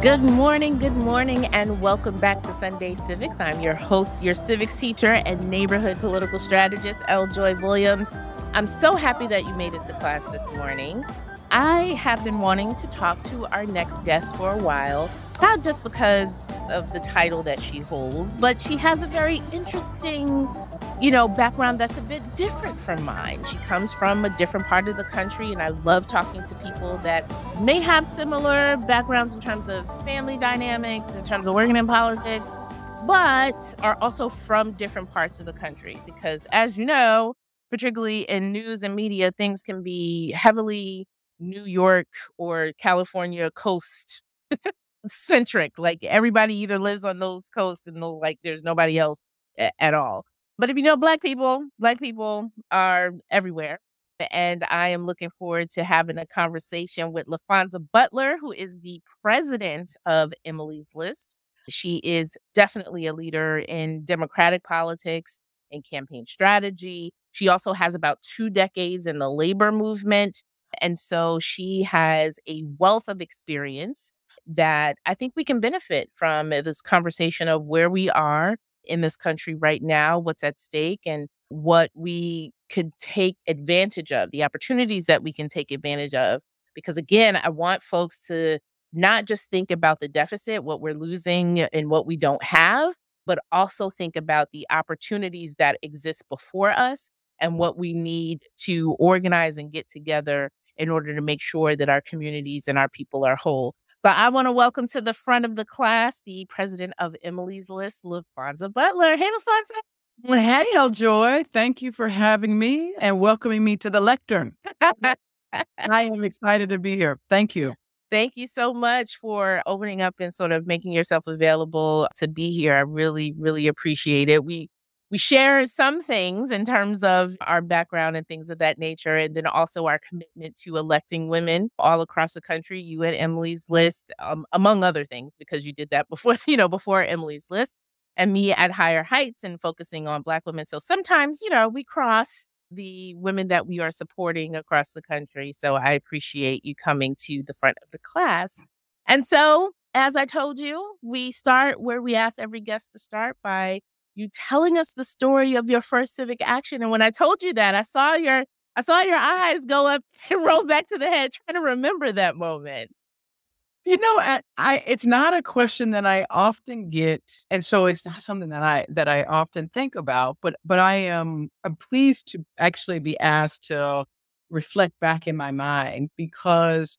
Good morning, good morning, and welcome back to Sunday Civics. I'm your host, your civics teacher, and neighborhood political strategist, L. Joy Williams. I'm so happy that you made it to class this morning. I have been wanting to talk to our next guest for a while, not just because of the title that she holds, but she has a very interesting, you know, background that's a bit different from mine. She comes from a different part of the country, and I love talking to people that may have similar backgrounds in terms of family dynamics, in terms of working in politics, but are also from different parts of the country. Because as you know, particularly in news and media, things can be heavily New York or California coast centric. Like everybody either lives on those coasts and like there's nobody else a- at all. But if you know black people, black people are everywhere. And I am looking forward to having a conversation with Laphonza Butler, who is the president of Emily's List. She is definitely a leader in democratic politics and campaign strategy. She also has about two decades in the labor movement and so she has a wealth of experience that I think we can benefit from this conversation of where we are in this country right now, what's at stake, and what we could take advantage of, the opportunities that we can take advantage of. Because again, I want folks to not just think about the deficit, what we're losing and what we don't have, but also think about the opportunities that exist before us and what we need to organize and get together in order to make sure that our communities and our people are whole. So I want to welcome to the front of the class the president of Emily's List, Laphonza Butler. Hey, Laphonza. Hey, L. Joy. Thank you for having me and welcoming me to the lectern. I am excited to be here. Thank you. Thank you so much for opening up and sort of making yourself available to be here. I really, really appreciate it. We we share some things in terms of our background and things of that nature, and then also our commitment to electing women all across the country. You at Emily's List, um, among other things, because you did that before, you know, before Emily's List, and me at Higher Heights and focusing on Black women. So sometimes, you know, we cross the women that we are supporting across the country. So I appreciate you coming to the front of the class. And so, as I told you, we start where we ask every guest to start by you telling us the story of your first civic action. And when I told you that, I saw your I saw your eyes go up and roll back to the head, trying to remember that moment. You know, I, I, it's not a question that I often get, and so it's not something that I that I often think about. But but I am I'm pleased to actually be asked to reflect back in my mind because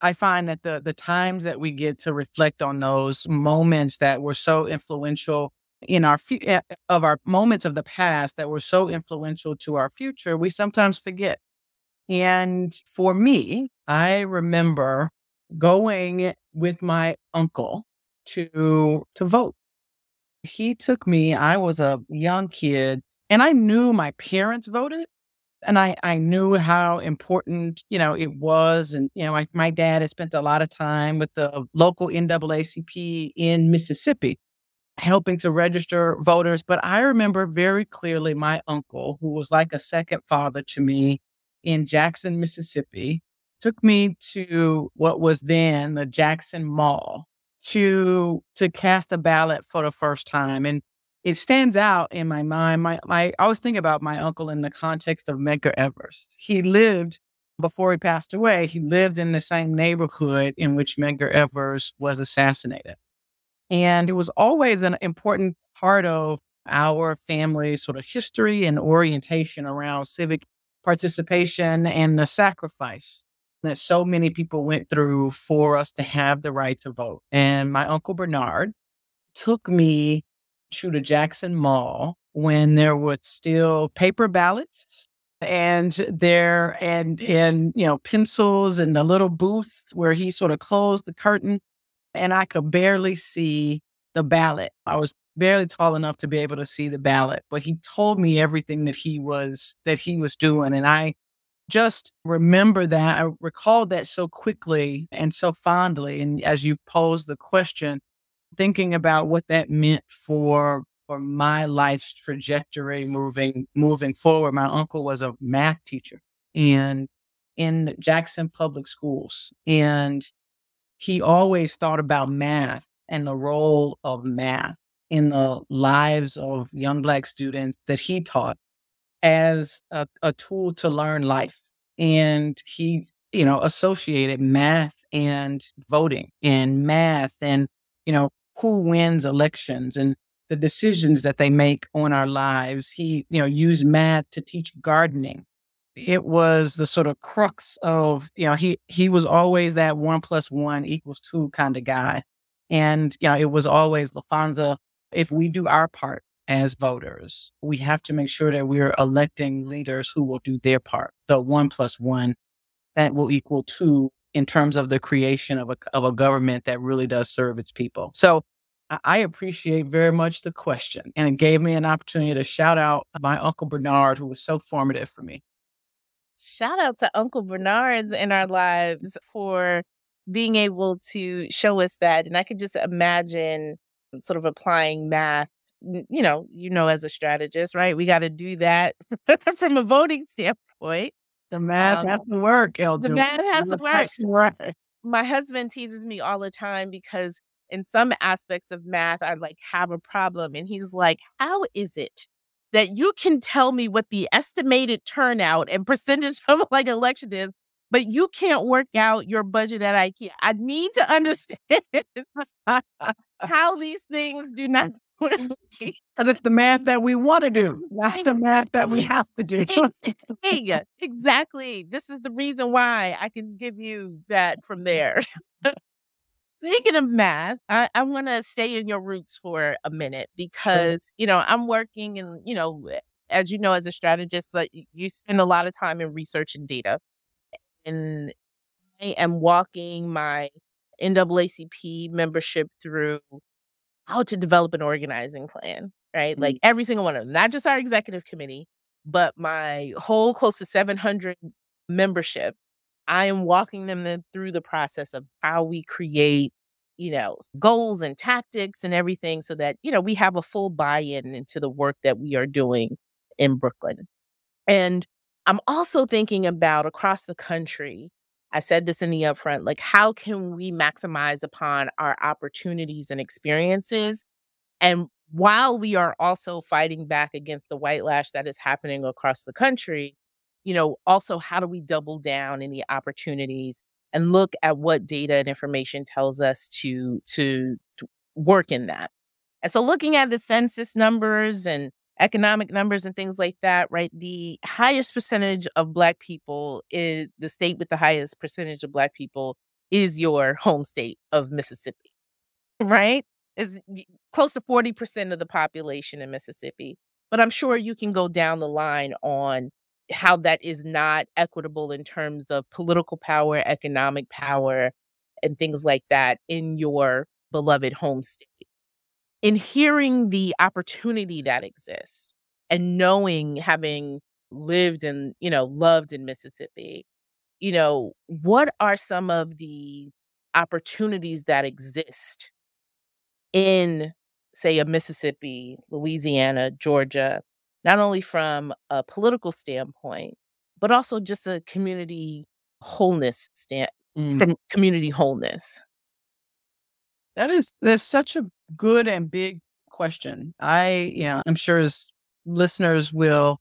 I find that the the times that we get to reflect on those moments that were so influential in our eh, of our moments of the past that were so influential to our future, we sometimes forget. And for me, I remember going with my uncle to to vote. He took me, I was a young kid, and I knew my parents voted. And I, I knew how important, you know, it was. And, you know, my, my dad had spent a lot of time with the local NAACP in Mississippi helping to register voters. But I remember very clearly my uncle, who was like a second father to me in Jackson, Mississippi, took me to what was then the Jackson Mall to to cast a ballot for the first time. And it stands out in my mind. My, my I always think about my uncle in the context of Medgar Evers. He lived before he passed away, he lived in the same neighborhood in which Medgar Evers was assassinated. And it was always an important part of our family sort of history and orientation around civic participation and the sacrifice that so many people went through for us to have the right to vote. And my uncle Bernard took me to the Jackson Mall when there was still paper ballots and there and and you know pencils and the little booth where he sort of closed the curtain and I could barely see the ballot. I was barely tall enough to be able to see the ballot, but he told me everything that he was that he was doing and I just remember that I recalled that so quickly and so fondly and as you posed the question thinking about what that meant for for my life's trajectory moving moving forward my uncle was a math teacher and in Jackson Public Schools and he always thought about math and the role of math in the lives of young Black students that he taught as a, a tool to learn life. And he, you know, associated math and voting and math and, you know, who wins elections and the decisions that they make on our lives. He, you know, used math to teach gardening. It was the sort of crux of, you know, he he was always that one plus one equals two kind of guy. And, you know, it was always Laphonza, if we do our part as voters, we have to make sure that we're electing leaders who will do their part. The one plus one that will equal two in terms of the creation of a, of a government that really does serve its people. So I appreciate very much the question. And it gave me an opportunity to shout out my Uncle Bernard, who was so formative for me. Shout out to Uncle Bernard's in our lives for being able to show us that. And I could just imagine sort of applying math, you know, you know, as a strategist, right? We got to do that from a voting standpoint. The math um, has to work, Elder. The math has to work. Right. My husband teases me all the time because in some aspects of math, I like have a problem. And he's like, How is it that you can tell me what the estimated turnout and percentage of like election is, but you can't work out your budget at IKEA. I need to understand how these things do not work. Mm-hmm. Because it's the math that we want to do, not the math that we have to do. hey, exactly. This is the reason why I can give you that from there. Speaking of math, I, I want to stay in your roots for a minute because, sure. you know, I'm working and, you know, as you know, as a strategist, like you spend a lot of time in research and data and I am walking my NAACP membership through how to develop an organizing plan, right? Mm-hmm. Like every single one of them, not just our executive committee, but my whole close to 700 membership. I am walking them through the process of how we create, you know, goals and tactics and everything so that, you know, we have a full buy in into the work that we are doing in Brooklyn. And I'm also thinking about across the country. I said this in the upfront like, how can we maximize upon our opportunities and experiences? And while we are also fighting back against the white lash that is happening across the country, you know, also how do we double down in the opportunities and look at what data and information tells us to to, to work in that. And so looking at the census numbers and economic numbers and things like that, right? The highest percentage of Black people is the state with the highest percentage of Black people is your home state of Mississippi, right? Is close to 40% of the population in Mississippi. But I'm sure you can go down the line on how that is not equitable in terms of political power, economic power, and things like that in your beloved home state. In hearing the opportunity that exists and knowing having lived and you know loved in mississippi you know what are some of the opportunities that exist in say a mississippi louisiana georgia not only from a political standpoint but also just a community wholeness stand mm. from community wholeness that is that's such a good and big question. I, you know, I'm sure as listeners will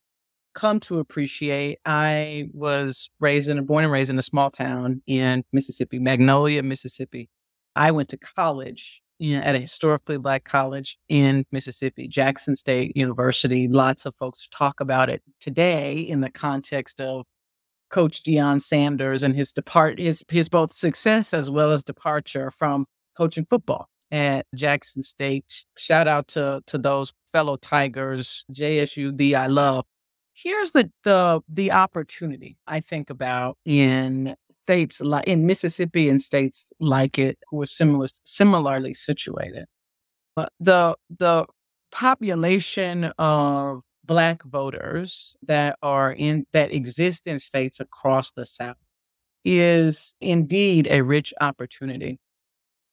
come to appreciate, I was raised in, born and raised in a small town in Mississippi, Magnolia, Mississippi. I went to college you at a historically black college in Mississippi, Jackson State University. Lots of folks talk about it today in the context of Coach Deion Sanders and his depart his his both success as well as departure from coaching football at Jackson State. Shout out to to those fellow Tigers, JSUD I love. Here's the the the opportunity I think about in states like in Mississippi and states like it who are similar similarly situated. But the the population of black voters that are in that exist in states across the South is indeed a rich opportunity.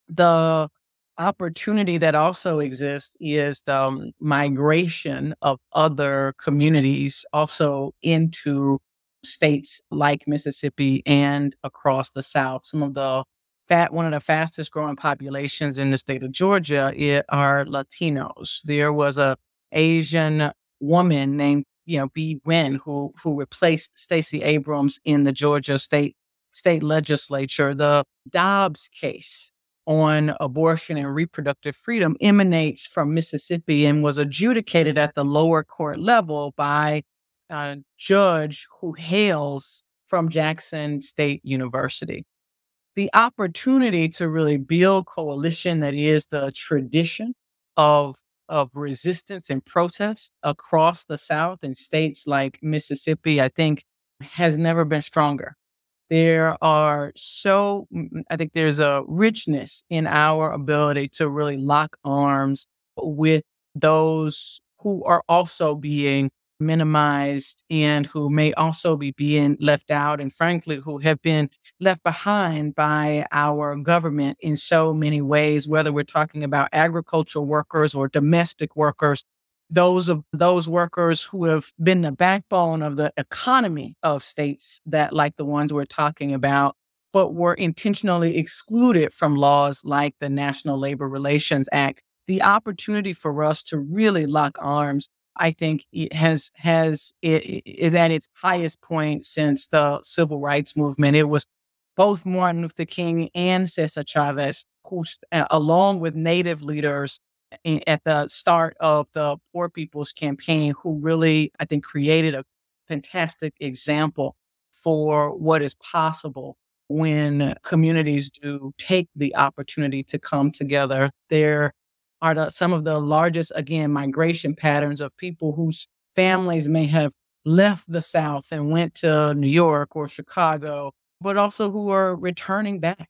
The opportunity that also exists is the um, migration of other communities also into states like Mississippi and across the South. Some of the fat, one of the fastest growing populations in the state of Georgia it, are Latinos. There was a Asian woman named you know Bee Nguyen who who replaced Stacey Abrams in the Georgia state state legislature. The Dobbs case on abortion and reproductive freedom emanates from Mississippi and was adjudicated at the lower court level by judge who hails from Jackson State University. The opportunity to really build coalition that is the tradition of of resistance and protest across the South and states like Mississippi, I think, has never been stronger. There are so, I think there's a richness in our ability to really lock arms with those who are also being minimized and who may also be being left out and frankly who have been left behind by our government in so many ways whether we're talking about agricultural workers or domestic workers. Those of those workers who have been the backbone of the economy of states that like the ones we're talking about but were intentionally excluded from laws like the National Labor Relations Act the opportunity for us to really lock arms I think it has has it is at its highest point since the civil rights movement. It was both Martin Luther King and Cesar Chavez, who, along with Native leaders, at the start of the Poor People's Campaign, who really, I think, created a fantastic example for what is possible when communities do take the opportunity to come together. There are the, some of the largest, again, migration patterns of people whose families may have left the South and went to New York or Chicago, but also who are returning back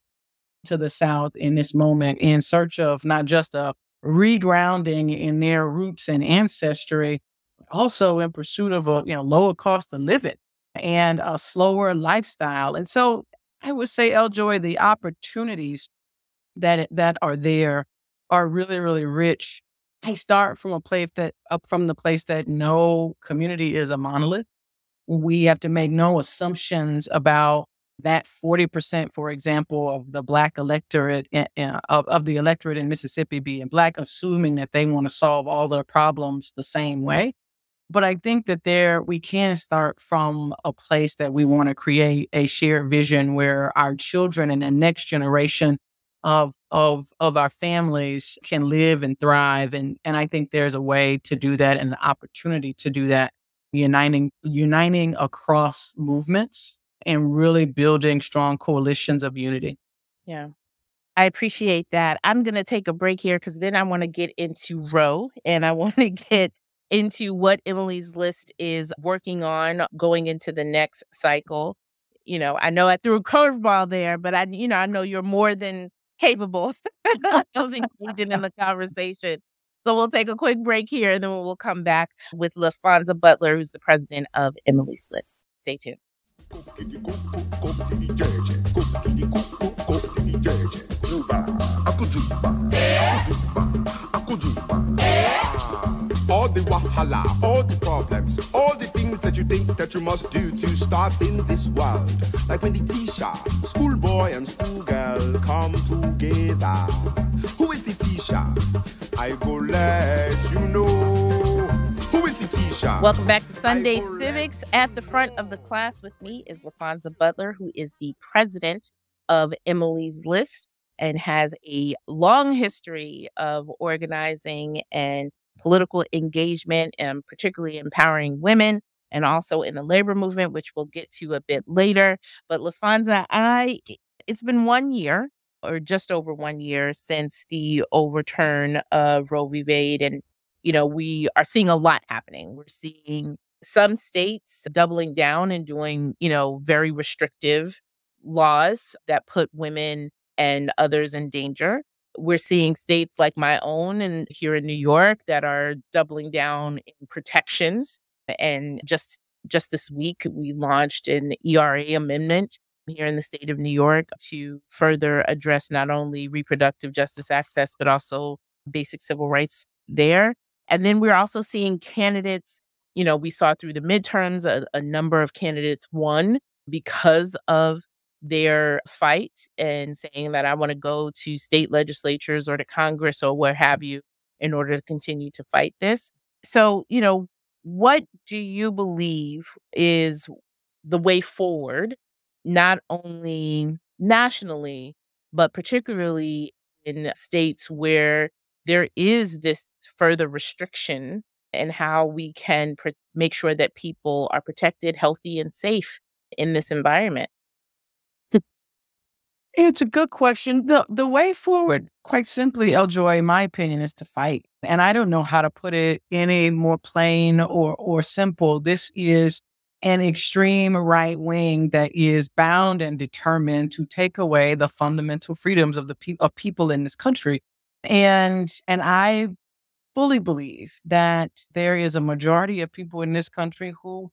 to the South in this moment in search of not just a regrounding in their roots and ancestry, but also in pursuit of a you know lower cost of living and a slower lifestyle. And so I would say, L. Joy, the opportunities that that are there are really, really rich. I start from a place that up from the place that no community is a monolith. We have to make no assumptions about that 40%, for example, of the black electorate uh, of, of the electorate in Mississippi being black, assuming that they want to solve all their problems the same way. But I think that there we can start from a place that we want to create a shared vision where our children and the next generation of of of our families can live and thrive and and I think there's a way to do that and an opportunity to do that uniting uniting across movements and really building strong coalitions of unity. Yeah. I appreciate that. I'm going to take a break here cuz then I want to get into Roe and I want to get into what Emily's list is working on going into the next cycle. You know, I know I threw a curveball there, but I you know, I know you're more than capable of engaging in the conversation. So we'll take a quick break here and then we'll come back with Laphonza Butler, who's the president of Emily's List. Stay tuned. All the wahala, all the problems, all the things that you think that you must do to start in this world. Like when the teacher, schoolboy and schoolgirl come together. Who is the teacher? I go let you know. Who is the teacher? Welcome back to Sunday Civics. At the front of the class with me is Laphonza Butler, who is the president of Emily's List and has a long history of organizing and political engagement and particularly empowering women and also in the labor movement, which we'll get to a bit later. But Laphonza, I it's been one year or just over one year since the overturn of Roe v. Wade. And, you know, we are seeing a lot happening. We're seeing some states doubling down and doing, you know, very restrictive laws that put women and others in danger. we're seeing states like my own and here in New York that are doubling down in protections. And just just this week, we launched an ERA amendment here in the state of New York to further address not only reproductive justice access, but also basic civil rights there. And then we're also seeing candidates, you know, we saw through the midterms a, a number of candidates won because of their fight and saying that I want to go to state legislatures or to Congress or where have you in order to continue to fight this. So, you know, what do you believe is the way forward, not only nationally, but particularly in states where there is this further restriction and how we can pr- make sure that people are protected, healthy, and safe in this environment? It's a good question. The the way forward, quite simply, Joy, in my opinion, is to fight. And I don't know how to put it any more plain or or simple. This is an extreme right wing that is bound and determined to take away the fundamental freedoms of the pe- of people in this country. And and I fully believe that there is a majority of people in this country who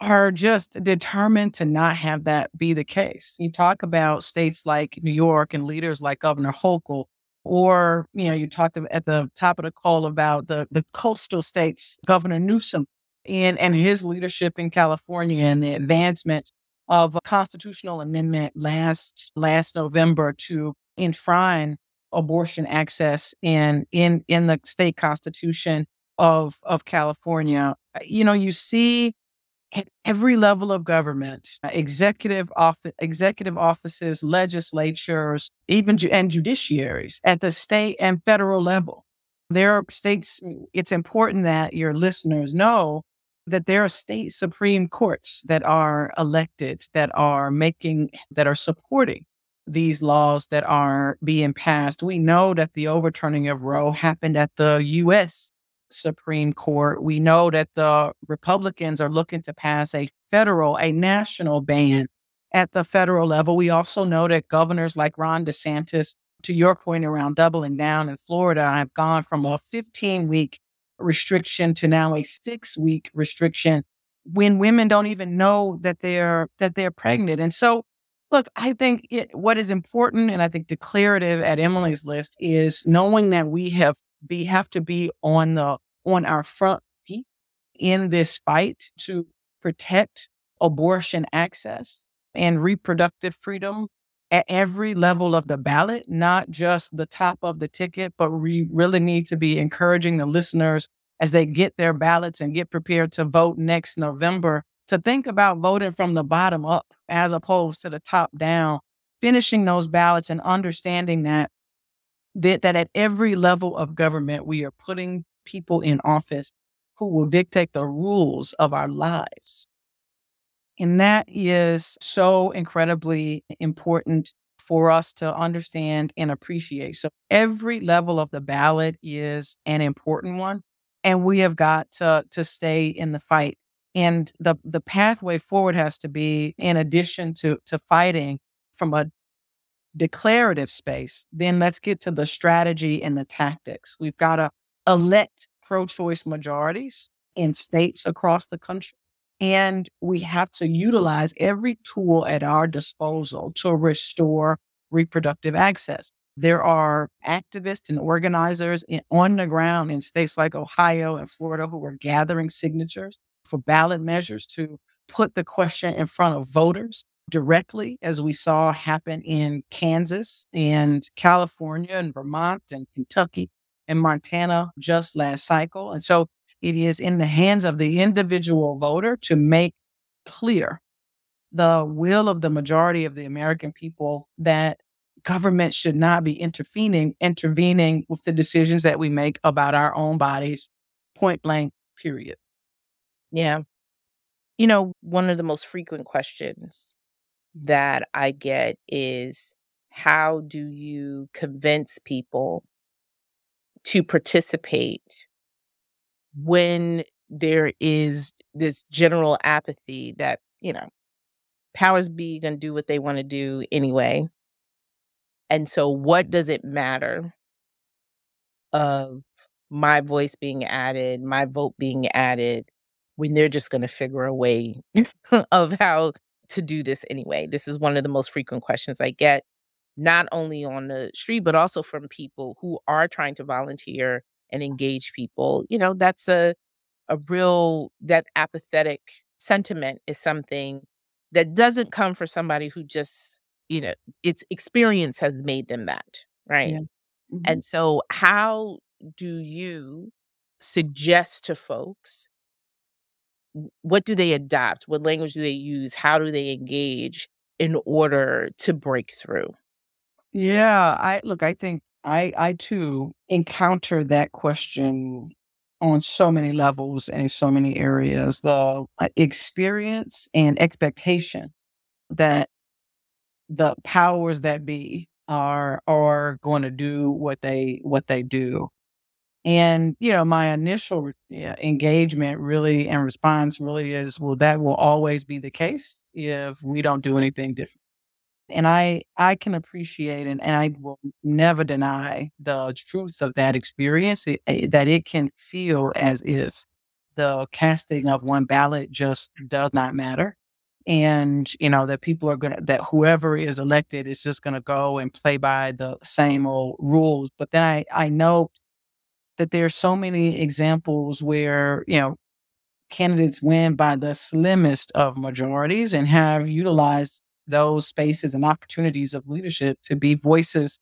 are just determined to not have that be the case. You talk about states like New York and leaders like Governor Hochul, or you know, you talked at the top of the call about the the coastal states, Governor Newsom, and and his leadership in California and the advancement of a constitutional amendment last last November to enshrine abortion access in in in the state constitution of of California. You know, you see at every level of government, uh, executive office, executive offices, legislatures, even ju- and judiciaries at the state and federal level. There are states. It's important that your listeners know that there are state supreme courts that are elected, that are making, that are supporting these laws that are being passed. We know that the overturning of Roe happened at the U.S. Supreme Court. We know that the Republicans are looking to pass a federal, a national ban at the federal level. We also know that governors like Ron DeSantis, to your point around doubling down in Florida, have gone from a 15 week restriction to now a six week restriction when women don't even know that they're that they're pregnant. And so look, I think it, what is important and I think declarative at Emily's list is knowing that we have be have to be on the on our front feet in this fight to protect abortion access and reproductive freedom at every level of the ballot, not just the top of the ticket, but we really need to be encouraging the listeners as they get their ballots and get prepared to vote next November to think about voting from the bottom up as opposed to the top down, finishing those ballots and understanding that that, that at every level of government, we are putting people in office who will dictate the rules of our lives. And that is so incredibly important for us to understand and appreciate. So every level of the ballot is an important one. And we have got to, to stay in the fight. And the, the pathway forward has to be, in addition to, to fighting from a declarative space, then let's get to the strategy and the tactics. We've got to elect pro choice majorities in states across the country. And we have to utilize every tool at our disposal to restore reproductive access. There are activists and organizers in, on the ground in states like Ohio and Florida who are gathering signatures for ballot measures to put the question in front of voters directly, as we saw happen in Kansas and California and Vermont and Kentucky and Montana just last cycle. And so it is in the hands of the individual voter to make clear the will of the majority of the American people that government should not be intervening intervening with the decisions that we make about our own bodies point blank period yeah you know one of the most frequent questions that I get is how do you convince people to participate when there is this general apathy that, you know, powers be going to do what they want to do anyway. And so, what does it matter of my voice being added, my vote being added, when they're just going to figure a way of how to do this anyway? This is one of the most frequent questions I get, not only on the street, but also from people who are trying to volunteer and engage people. You know, that's a a real that apathetic sentiment is something that doesn't come for somebody who just, you know, its experience has made them that, right? Yeah. Mm-hmm. And so how do you suggest to folks what do they adopt? What language do they use? How do they engage in order to break through? Yeah, I look, I think I I too encounter that question on so many levels and in so many areas. The uh, experience and expectation that the powers that be are are going to do what they what they do and, you know, my initial engagement really and response really is, well, that will always be the case if we don't do anything different. And I, I can appreciate and, and I will never deny the truth of that experience, it, eh, that it can feel as if the casting of one ballot just does not matter. And, you know, that people are going to, that whoever is elected is just going to go and play by the same old rules. But then I, I know that there are so many examples where, you know, candidates win by the slimmest of majorities and have utilized those spaces and opportunities of leadership to be voices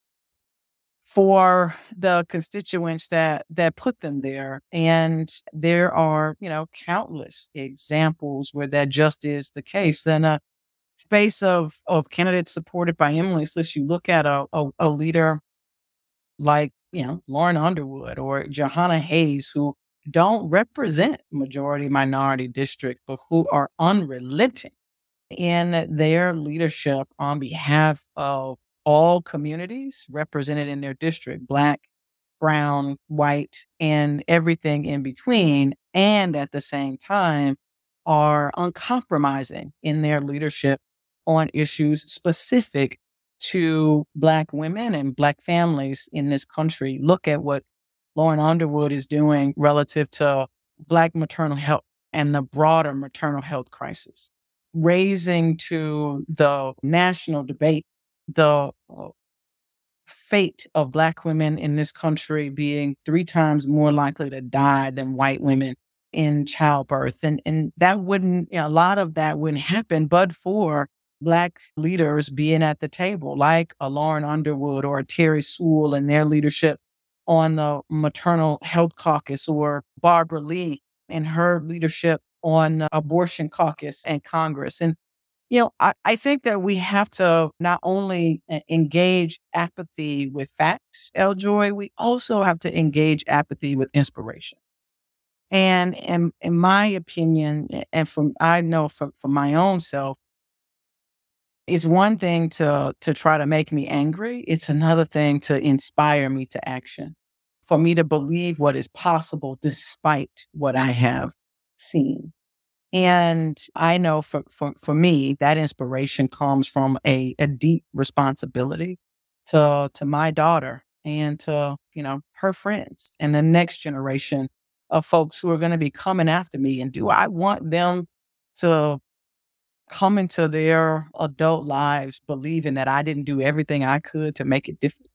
for the constituents that that put them there. And there are you know countless examples where that just is the case. In a space of of candidates supported by emily's list you look at a, a, a leader like you know, Lauren Underwood or Jahana Hayes, who don't represent majority minority districts, but who are unrelenting in their leadership on behalf of all communities represented in their district black, brown, white, and everything in between. And at the same time, are uncompromising in their leadership on issues specific to Black women and Black families in this country. Look at what Lauren Underwood is doing relative to Black maternal health and the broader maternal health crisis, raising to the national debate the uh, fate of Black women in this country being three times more likely to die than white women in childbirth. And, and that wouldn't, you know, a lot of that wouldn't happen but for Black leaders being at the table, like a Lauren Underwood or a Terri Sewell and their leadership on the Maternal Health Caucus, or Barbara Lee and her leadership on Abortion Caucus and Congress. And, you know, I, I think that we have to not only engage apathy with facts, L. Joy, we also have to engage apathy with inspiration. And in, in my opinion, and from I know from, from my own self, it's one thing to to try to make me angry it's another thing to inspire me to action. For me to believe what is possible despite what i have seen. And i know for for, for me that inspiration comes from a, a deep responsibility to to my daughter and to you know her friends and the next generation of folks who are going to be coming after me and do i want them to come into their adult lives believing that I didn't do everything I could to make it different.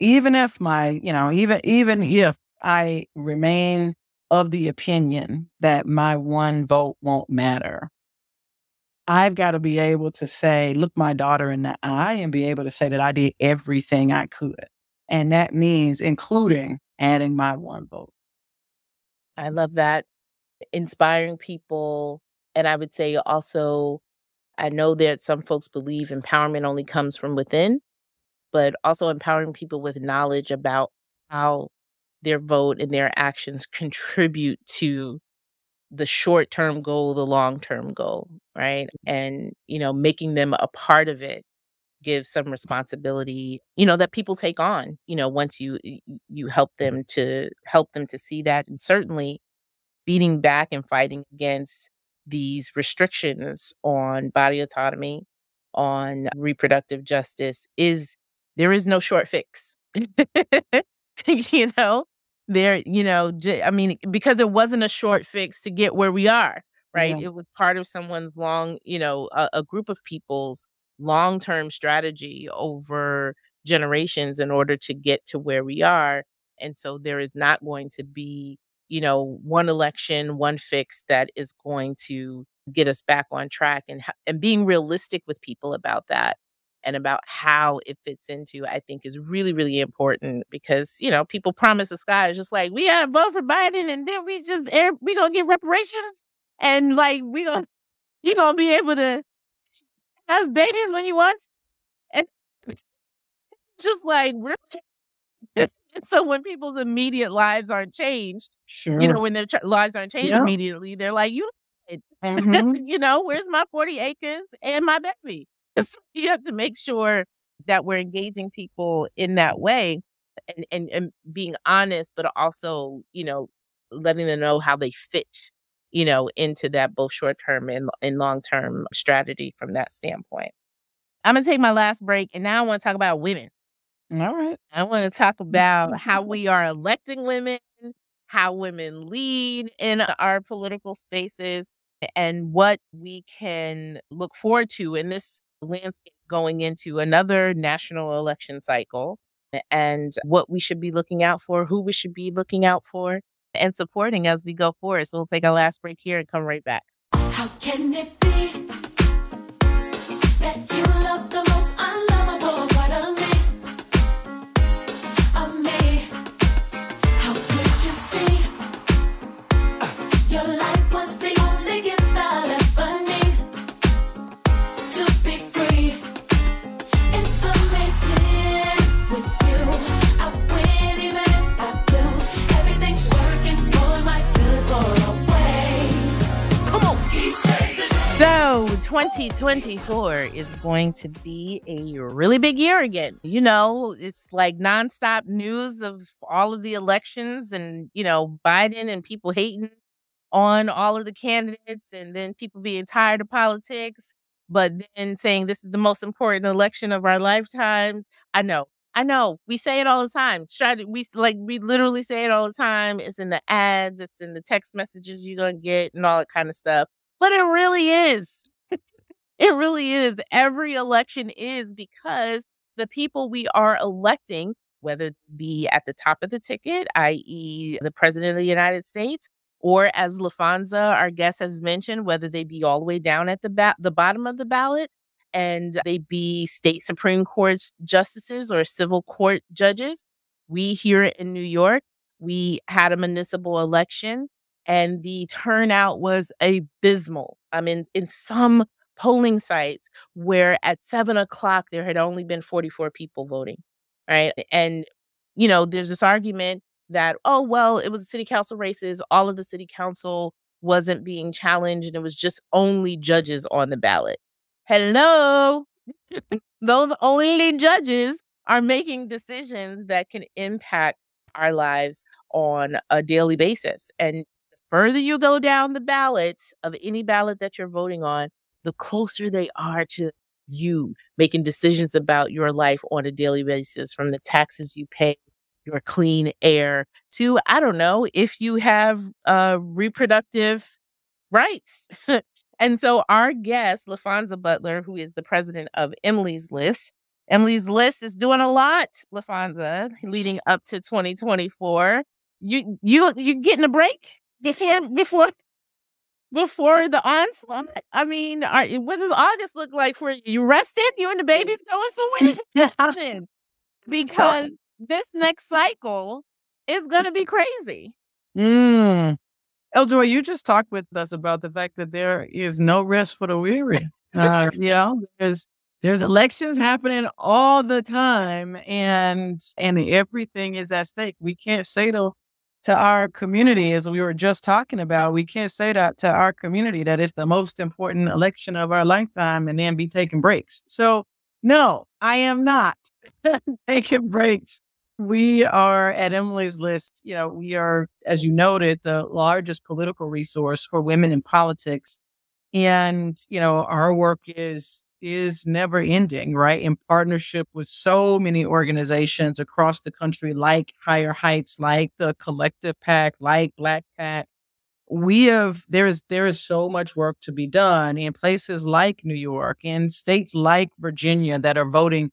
Even if my, you know, even even if I remain of the opinion that my one vote won't matter, I've got to be able to say, look my daughter in the eye and be able to say that I did everything I could. And that means including adding my one vote. I love that. Inspiring people and I would say also, I know that some folks believe empowerment only comes from within, but also empowering people with knowledge about how their vote and their actions contribute to the short term goal, the long term goal, right? Mm-hmm. And, you know, making them a part of it gives some responsibility, you know, that people take on, you know, once you you help them to help them to see that and certainly beating back and fighting against these restrictions on body autonomy, on reproductive justice is there is no short fix. you know, there, you know, I mean, because it wasn't a short fix to get where we are, right? Yeah. It was part of someone's long, you know, a, a group of people's long term strategy over generations in order to get to where we are. And so there is not going to be, you know, one election, one fix that is going to get us back on track and and being realistic with people about that and about how it fits into I think is really really important because you know people promise the sky is just like we gotta vote for Biden and then we just we gonna get reparations and like we gonna you gonna be able to have babies when you want and just like really? so when people's immediate lives aren't changed Sure. you know when their ch- lives aren't changed Yeah. immediately they're like you Mhm. you know, where's my 40 acres and my baby? So you have to make sure that we're engaging people in that way and, and, and being honest, but also, you know, letting them know how they fit, you know, into that both short term and, and long term strategy from that standpoint. I'm going to take my last break and now I want to talk about women. All right. I want to talk about how we are electing women, how women lead in our political spaces, and what we can look forward to in this landscape going into another national election cycle, and what we should be looking out for, who we should be looking out for, and supporting as we go forward. So we'll take our last break here and come right back. How can it be that you love 2024 is going to be a really big year again. You know, it's like nonstop news of all of the elections and, you know, Biden and people hating on all of the candidates and then people being tired of politics, but then saying this is the most important election of our lifetimes. I know. I know. We say it all the time. We like we literally say it all the time. It's in the ads, it's in the text messages you're gonna get and all that kind of stuff. But it really is. It really is. Every election is because the people we are electing, whether it be at the top of the ticket, i.e., the president of the United States, or as Laphonza, our guest, has mentioned, whether they be all the way down at the ba- the bottom of the ballot and they be state Supreme Court justices or civil court judges. We here in New York, we had a municipal election and the turnout was abysmal. I mean, in some polling sites where at seven o'clock there had only been 44 people voting, right? And, you know, there's this argument that, oh, well, it was city council races, all of the city council wasn't being challenged, and it was just only judges on the ballot. Hello. Those only judges are making decisions that can impact our lives on a daily basis. And the further you go down the ballots of any ballot that you're voting on, the closer they are to you making decisions about your life on a daily basis from the taxes you pay, your clean air to, I don't know, if you have uh, reproductive rights. and so our guest, Laphonza Butler, who is the president of Emily's List, Emily's List is doing a lot, Laphonza, leading up to 2024. You you you getting a break before before before the onslaught? I mean, are, what does August look like for you? You rested? You and the babies going somewhere? Nothing. because this next cycle is gonna be crazy. Mm. L. Joy, you just talked with us about the fact that there is no rest for the weary. Uh, you know, there's there's elections happening all the time, and and everything is at stake. We can't say to to our community, as we were just talking about, we can't say that to our community that it's the most important election of our lifetime, and then be taking breaks. So, no, I am not taking breaks we are at Emily's List. You know, we are, as you noted, the largest political resource for women in politics. And, you know, our work is is never ending, right? In partnership with so many organizations across the country, like Higher Heights, like the Collective PAC, like Black PAC. We have there is there is so much work to be done in places like New York in states like Virginia that are voting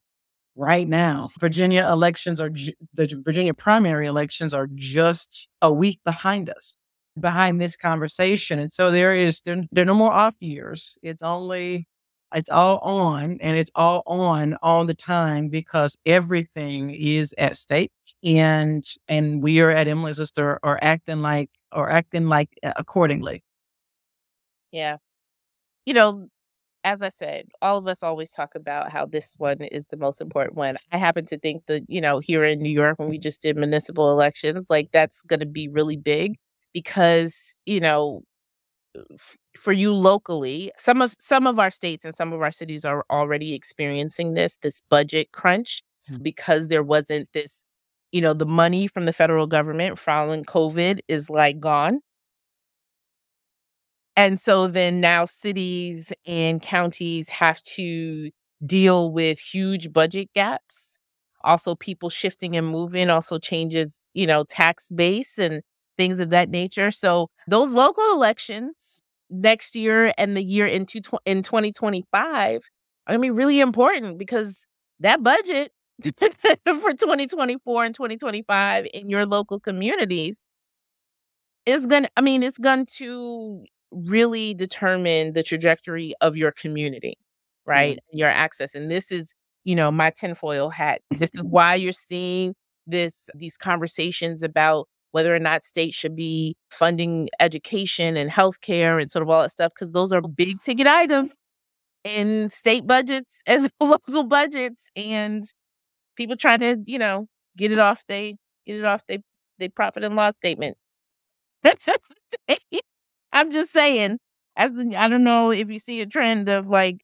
right now. Virginia elections are ju- the Virginia primary elections are just a week behind us, behind this conversation. And so there is there, there are no more off years. It's only it's all on and it's all on all the time because everything is at stake and and we are at Emily's List are acting like or acting like uh, accordingly. Yeah. You know, as I said, all of us always talk about how this one is the most important one. I happen to think that, you know, here in New York, when we just did municipal elections, like that's going to be really big because, you know, for you locally, some of some of our states and some of our cities are already experiencing this this budget crunch Hmm. because there wasn't this, you know, the money from the federal government following COVID is like gone. And so then now cities and counties have to deal with huge budget gaps. Also, people shifting and moving also changes, you know, tax base and things of that nature. So those local elections next year and the year into tw- in 2025 are going to be really important because that budget mm. for 2024 and 2025 in your local communities is going to I mean it's going to really determine the trajectory of your community, right? Mm. Your access. And this is, you know, my tinfoil hat. This is why you're seeing this these conversations about whether or not states should be funding education and healthcare and sort of all that stuff, because those are big ticket items in state budgets and local budgets and people trying to, you know, get it off they get it off they they profit and loss statement. I'm just saying, as in- I don't know if you see a trend of like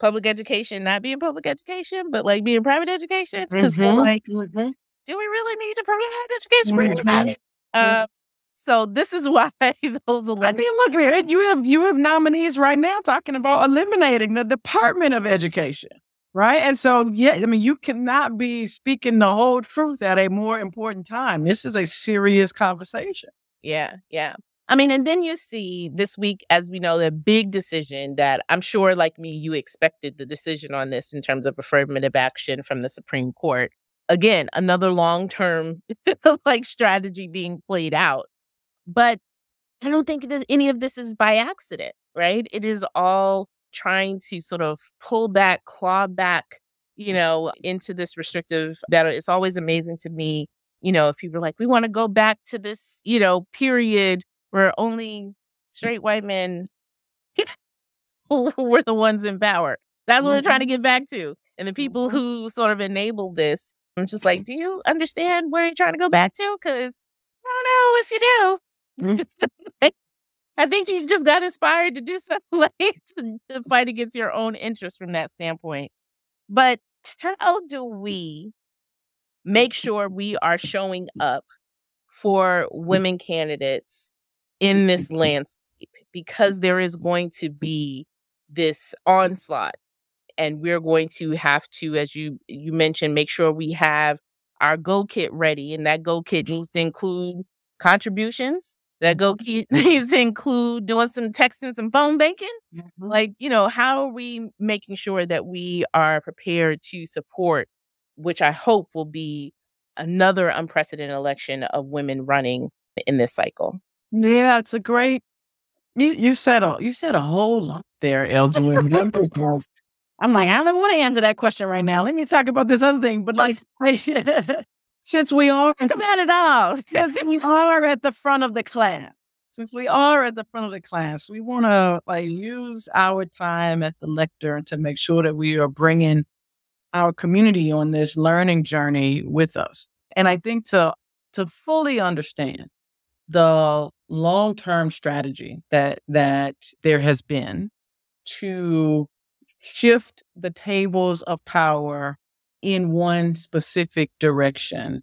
public education not being public education, but like being private education. Because Mhm. like, Mhm. do we really need to provide education for everybody? Mhm. Uh, so this is why those I mean, look here. You have you have nominees right now talking about eliminating the Department of Education, right? And so, yeah, I mean, you cannot be speaking the whole truth at a more important time. This is a serious conversation. Yeah, yeah. I mean, and then you see this week, as we know, the big decision that I'm sure, like me, you expected the decision on this in terms of affirmative action from the Supreme Court. Again, another long term like strategy being played out. But I don't think is, any of this is by accident, right? It is all trying to sort of pull back, claw back, you know, into this restrictive battle. It's always amazing to me, you know, if people are like, we want to go back to this, you know, period where only straight white men were the ones in power. That's what we're trying to mm-hmm. get back to. And the people mm-hmm. who sort of enabled this, I'm just like, do you understand where you're trying to go back to? Because I don't know if you do. Mm-hmm. I think you just got inspired to do something like to, to fight against your own interests from that standpoint. But how do we make sure we are showing up for women candidates in this landscape? Because there is going to be this onslaught and we're going to have to as you you mentioned make sure we have our go kit ready and that go kit needs to include contributions that go mm-hmm. kit needs to include doing some texting some phone banking mm-hmm. like you know how are we making sure that we are prepared to support which i hope will be another unprecedented election of women running in this cycle Yeah, it's a great. You you said a you said a whole lot there, L. Joy. I'm like, I don't want to answer that question right now. Let me talk about this other thing. But like, since we are about it all since we are at the front of the class, since we are at the front of the class, we want to like use our time at the lectern to make sure that we are bringing our community on this learning journey with us. And I think to to fully understand the long-term strategy that that there has been to shift the tables of power in one specific direction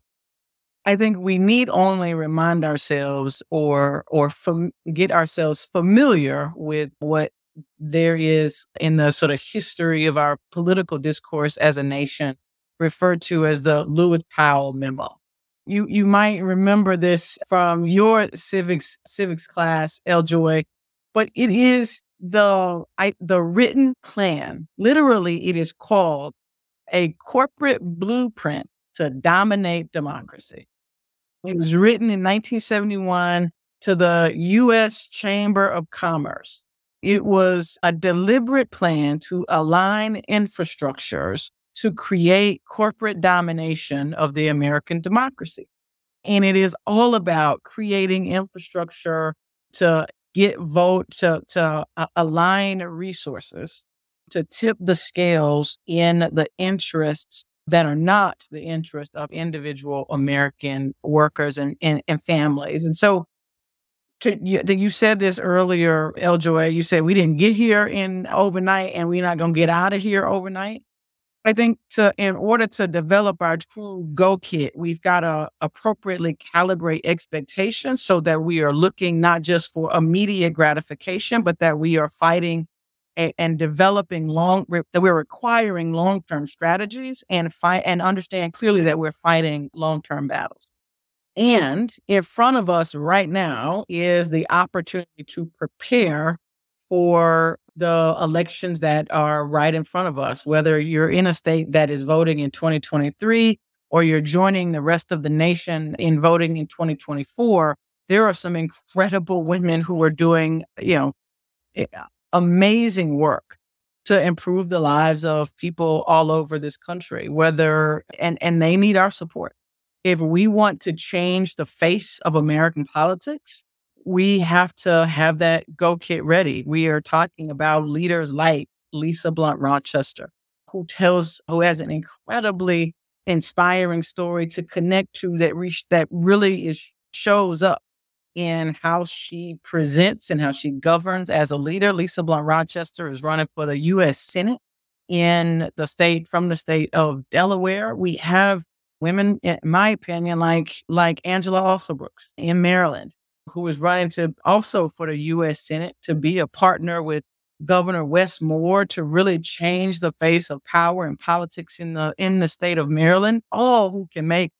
i think we need only remind ourselves or or fam- get ourselves familiar with what there is in the sort of history of our political discourse as a nation referred to as the Lewis Powell memo. You you might remember this from your civics civics class, L. Joy, but it is the I, the written plan. Literally, it is called a corporate blueprint to dominate democracy. It was written in 1971 to the U.S. Chamber of Commerce. It was a deliberate plan to align infrastructures to create corporate domination of the American democracy. And it is all about creating infrastructure to get vote, to, to uh, align resources, to tip the scales in the interests that are not the interest of individual American workers and, and, and families. And so to, you, you said this earlier, L. Joy. You said we didn't get here in overnight, and we're not going to get out of here overnight. I think to in order to develop our true go kit, we've got to appropriately calibrate expectations so that we are looking not just for immediate gratification, but that we are fighting a, and developing long that we're requiring long term strategies and fight and understand clearly that we're fighting long term battles. And in front of us right now is the opportunity to prepare for the elections that are right in front of us, whether you're in a state that is voting in 2023 or you're joining the rest of the nation in voting in 2024. There are some incredible women who are doing, you know, eh, amazing work to improve the lives of people all over this country, whether, and, and they need our support if we want to change the face of American politics, we have to have that go kit ready. We are talking about leaders like Lisa Blunt Rochester, who tells, who has an incredibly inspiring story to connect to that reach that really is shows up in how she presents and how she governs as a leader. Lisa Blunt Rochester is running for the U.S. Senate in the state from the state of Delaware. We have women, in my opinion, like like Angela Alsobrooks in Maryland, who was running to also for the U.S. Senate to be a partner with Governor Wes Moore to really change the face of power and politics in the in the state of Maryland. All who can make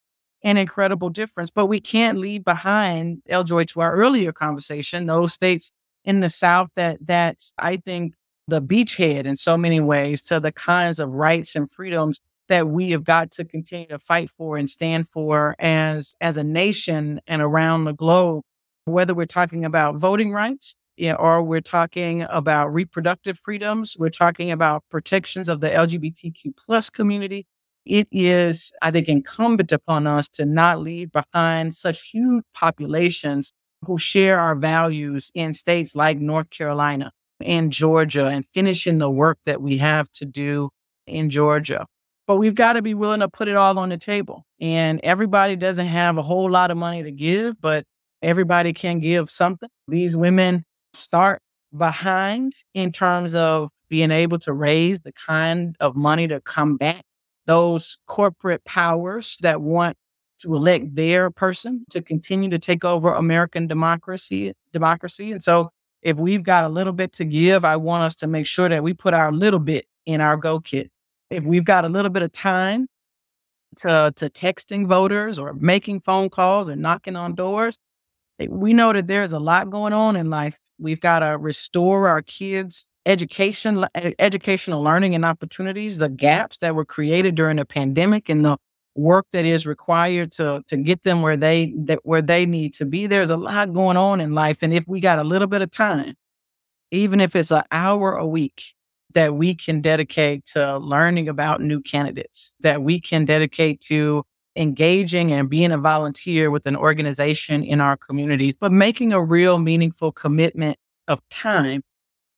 an incredible difference, but we can't leave behind L. Joy to our earlier conversation. Those states in the South that that I think the beachhead in so many ways to the kinds of rights and freedoms that we have got to continue to fight for and stand for as as a nation and around the globe whether we're talking about voting rights you know, or we're talking about reproductive freedoms we're talking about protections of the lgbtq plus community it is i think incumbent upon us to not leave behind such huge populations who share our values in states like north carolina and georgia and finishing the work that we have to do in georgia but we've got to be willing to put it all on the table. And everybody doesn't have a whole lot of money to give, but everybody can give something. These women start behind in terms of being able to raise the kind of money to combat those corporate powers that want to elect their person to continue to take over American democracy democracy. And so if we've got a little bit to give, I want us to make sure that we put our little bit in our go kit if we've got a little bit of time to, to texting voters or making phone calls and knocking on doors, Eh, we know that there's a lot going on in life. We've got to restore our kids' education, educational learning and opportunities, the gaps that were created during the pandemic and the work that is required to to get them where they that where they need to be. There's a lot going on in life. And if we got a little bit of time, even if it's an hour a week, that we can dedicate to learning about new candidates, that we can dedicate to engaging and being a volunteer with an organization in our communities, but making a real meaningful commitment of time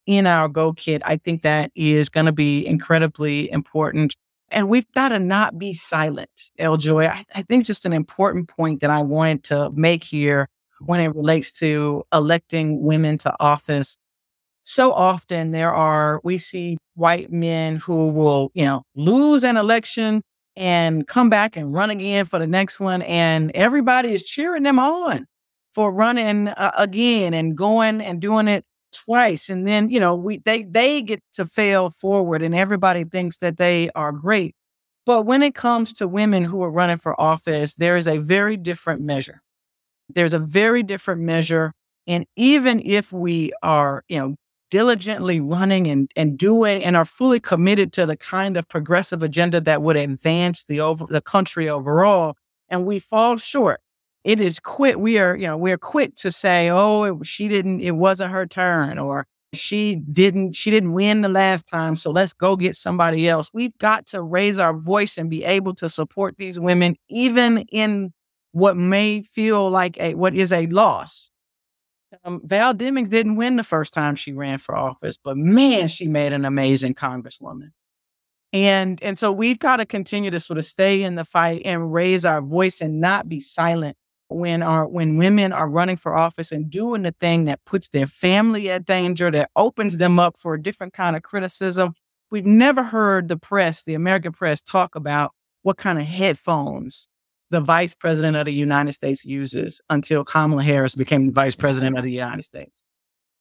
in our Go Kit, I think that is going to be incredibly important. And we've got to not be silent, L. Joy. I, I think just an important point that I wanted to make here when it relates to electing women to office so often there are, we see white men who will, you know, lose an election and come back and run again for the next one. And everybody is cheering them on for running uh, again and going and doing it twice and then you know we they they get to fail forward and everybody thinks that they are great but when it comes to women who are running for office there is a very different measure there's a very different measure and even if we are you know diligently running and, and doing and are fully committed to the kind of progressive agenda that would advance the over the country overall and we fall short it is quit. we are you know we're quick to say oh it, she didn't it wasn't her turn or she didn't she didn't win the last time so let's go get somebody else we've got to raise our voice and be able to support these women even in what may feel like a what is a loss um, val demings didn't win the first time she ran for office but man she made an amazing congresswoman and and so we've got to continue to sort of stay in the fight and raise our voice and not be silent when our when women are running for office and doing the thing that puts their family at danger, that opens them up for a different kind of criticism. We've never heard the press, the American press, talk about what kind of headphones the vice president of the United States uses until Kamala Harris became the vice president of the United States.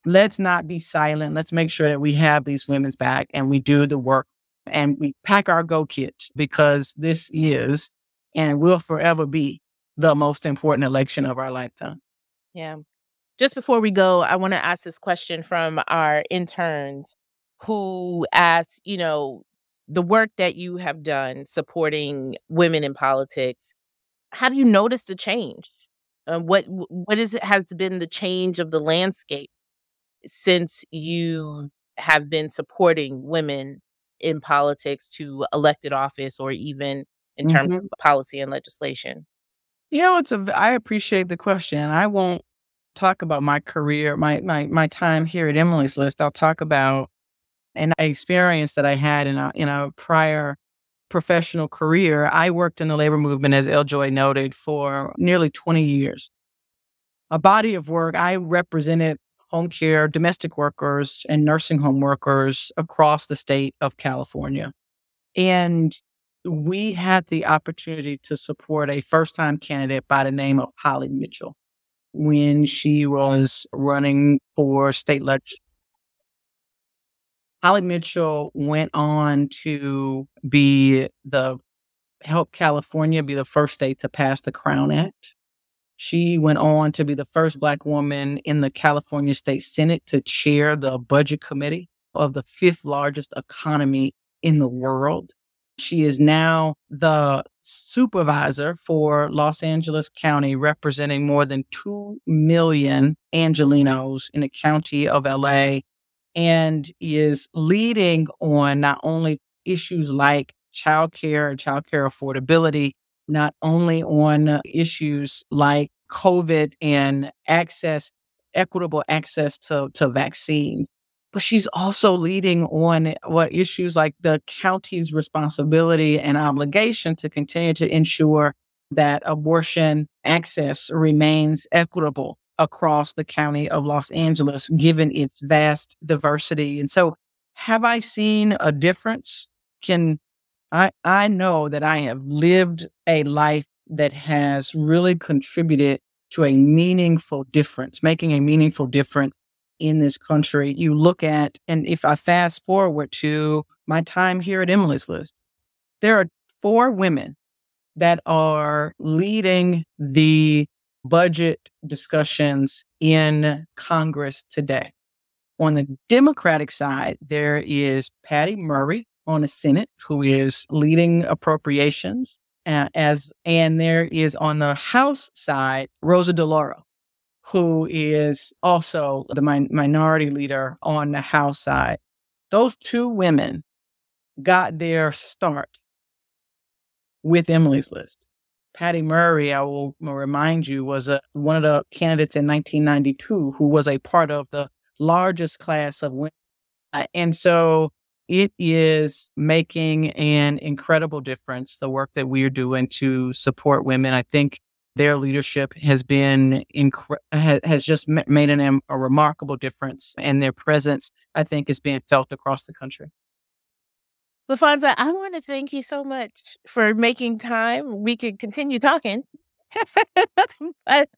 Let's not be silent. Let's make sure that we have these women's back and we do the work and we pack our go kit because this is and will forever be the most important election of our lifetime. Yeah. Just before we go, I want to ask this question from our interns who asked, you know, the work that you have done supporting women in politics, have you noticed a change? Uh, what what is it has been the change of the landscape since you have been supporting women in politics to elected office or even in terms Mhm. of policy and legislation? You know, it's a. I appreciate the question. I won't talk about my career, my my my time here at Emily's List. I'll talk about an experience that I had in a in a prior professional career. I worked in the labor movement, as L. Joy noted, for nearly twenty years. A body of work. I represented home care, domestic workers, and nursing home workers across the state of California, and we had the opportunity to support a first time candidate by the name of Holly Mitchell when she was running for state legislature. Holly Mitchell went on to be the help California be the first state to pass the Crown Act. She went on to be the first Black woman in the California State Senate to chair the budget committee of the fifth largest economy in the world. She is now the supervisor for Los Angeles County, representing more than 2 million Angelenos in the county of LA, and is leading on not only issues like childcare and childcare affordability, not only on uh, issues like COVID and access, equitable access to, to vaccines, but she's also leading on what issues like the county's responsibility and obligation to continue to ensure that abortion access remains equitable across the county of Los Angeles, given its vast diversity. And so, have I seen a difference? Can I, I know that I have lived a life that has really contributed to a meaningful difference, making a meaningful difference in this country. You look at, and if I fast forward to my time here at Emily's List, there are four women that are leading the budget discussions in Congress today. On the Democratic side, there is Patty Murray on the Senate, who is leading appropriations. uh, as and there is on the House side Rosa DeLauro, who is also the min- minority leader on the House side. Those two women got their start with Emily's List. Patty Murray, I will remind you, was a, one of the candidates in 1992 who was a part of the largest class of women. Uh, And so it is making an incredible difference, the work that we are doing to support women. I think their leadership has been incre- has just made an, a remarkable difference, and their presence, I think, is being felt across the country. Laphonza, I want to thank you so much for making time. We could continue talking. but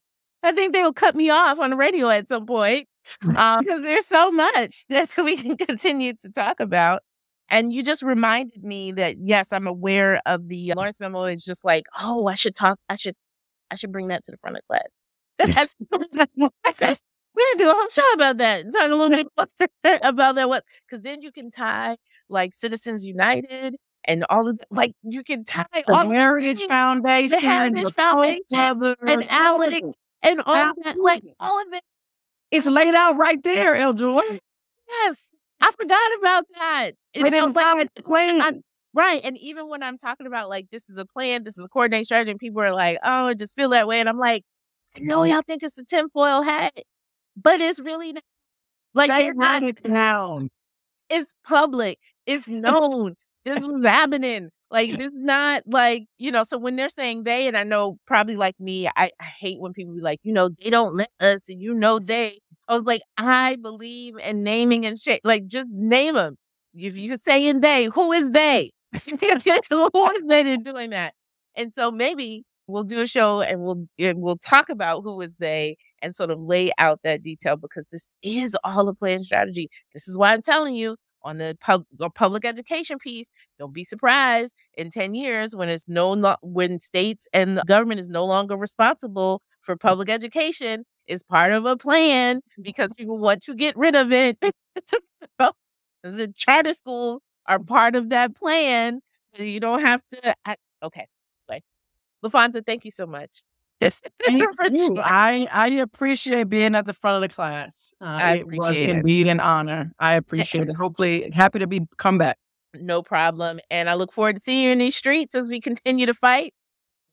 I think they'll cut me off on the radio at some point. Um, because there's so much that we can continue to talk about. And you just reminded me that yes, I'm aware of the Lawrence memo. It's just like, oh, I should talk. I should, I should bring that to the front of class. That's, that's- we're gonna do a whole show about that. Talk a little bit more about that. What? Because then you can tie like Citizens United and all of the, like you can tie The all Heritage things, Foundation, Heritage the Koch Foundation, brothers, and Alec and all of that, like all of it. It's laid out right there, L. Joy. Yes, I forgot about that. It's so, like, plan. I- right, and even when I'm talking about like this is a plan, this is a coordinated strategy, and people are like, "Oh, I just feel that way," and I'm like, "I know y'all think it's a tinfoil hat, but it's really not. like They not. down. It's public. It's known. this was happening." Like this is not like you know. So when they're saying they, and I know probably like me, I, I hate when people be like, you know, they don't let us, and you know they. I was like, I believe in naming and shit. Like just name them. If you're saying they, who is they? who is they in doing that? And so maybe we'll do a show and we'll and we'll talk about who is they and sort of lay out that detail because this is all a plan strategy. This is why I'm telling you on the pub, the public education piece. Don't be surprised in 10 years when it's no when states and the government is no longer responsible for public education is part of a plan because people want to get rid of it. the charter schools are part of that plan. You don't have to. Okay. Laphonza, thank you so much. Yes, thank you. I, I appreciate being at the front of the class. Uh, I it was it. indeed an honor. I appreciate it. Hopefully, happy to be come back. No problem. And I look forward to seeing you in these streets as we continue to fight.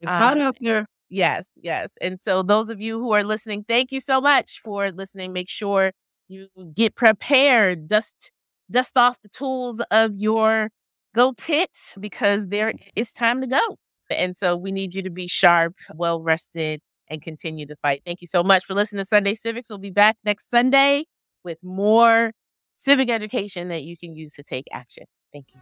It's Uh, hot out there. Yes, yes. And so, those of you who are listening, thank you so much for listening. Make sure you get prepared, dust dust off the tools of your go kits because there it's time to go. And so, we need you to be sharp, well rested, and continue to fight. Thank you so much for listening to Sunday Civics. We'll be back next Sunday with more civic education that you can use to take action. Thank you.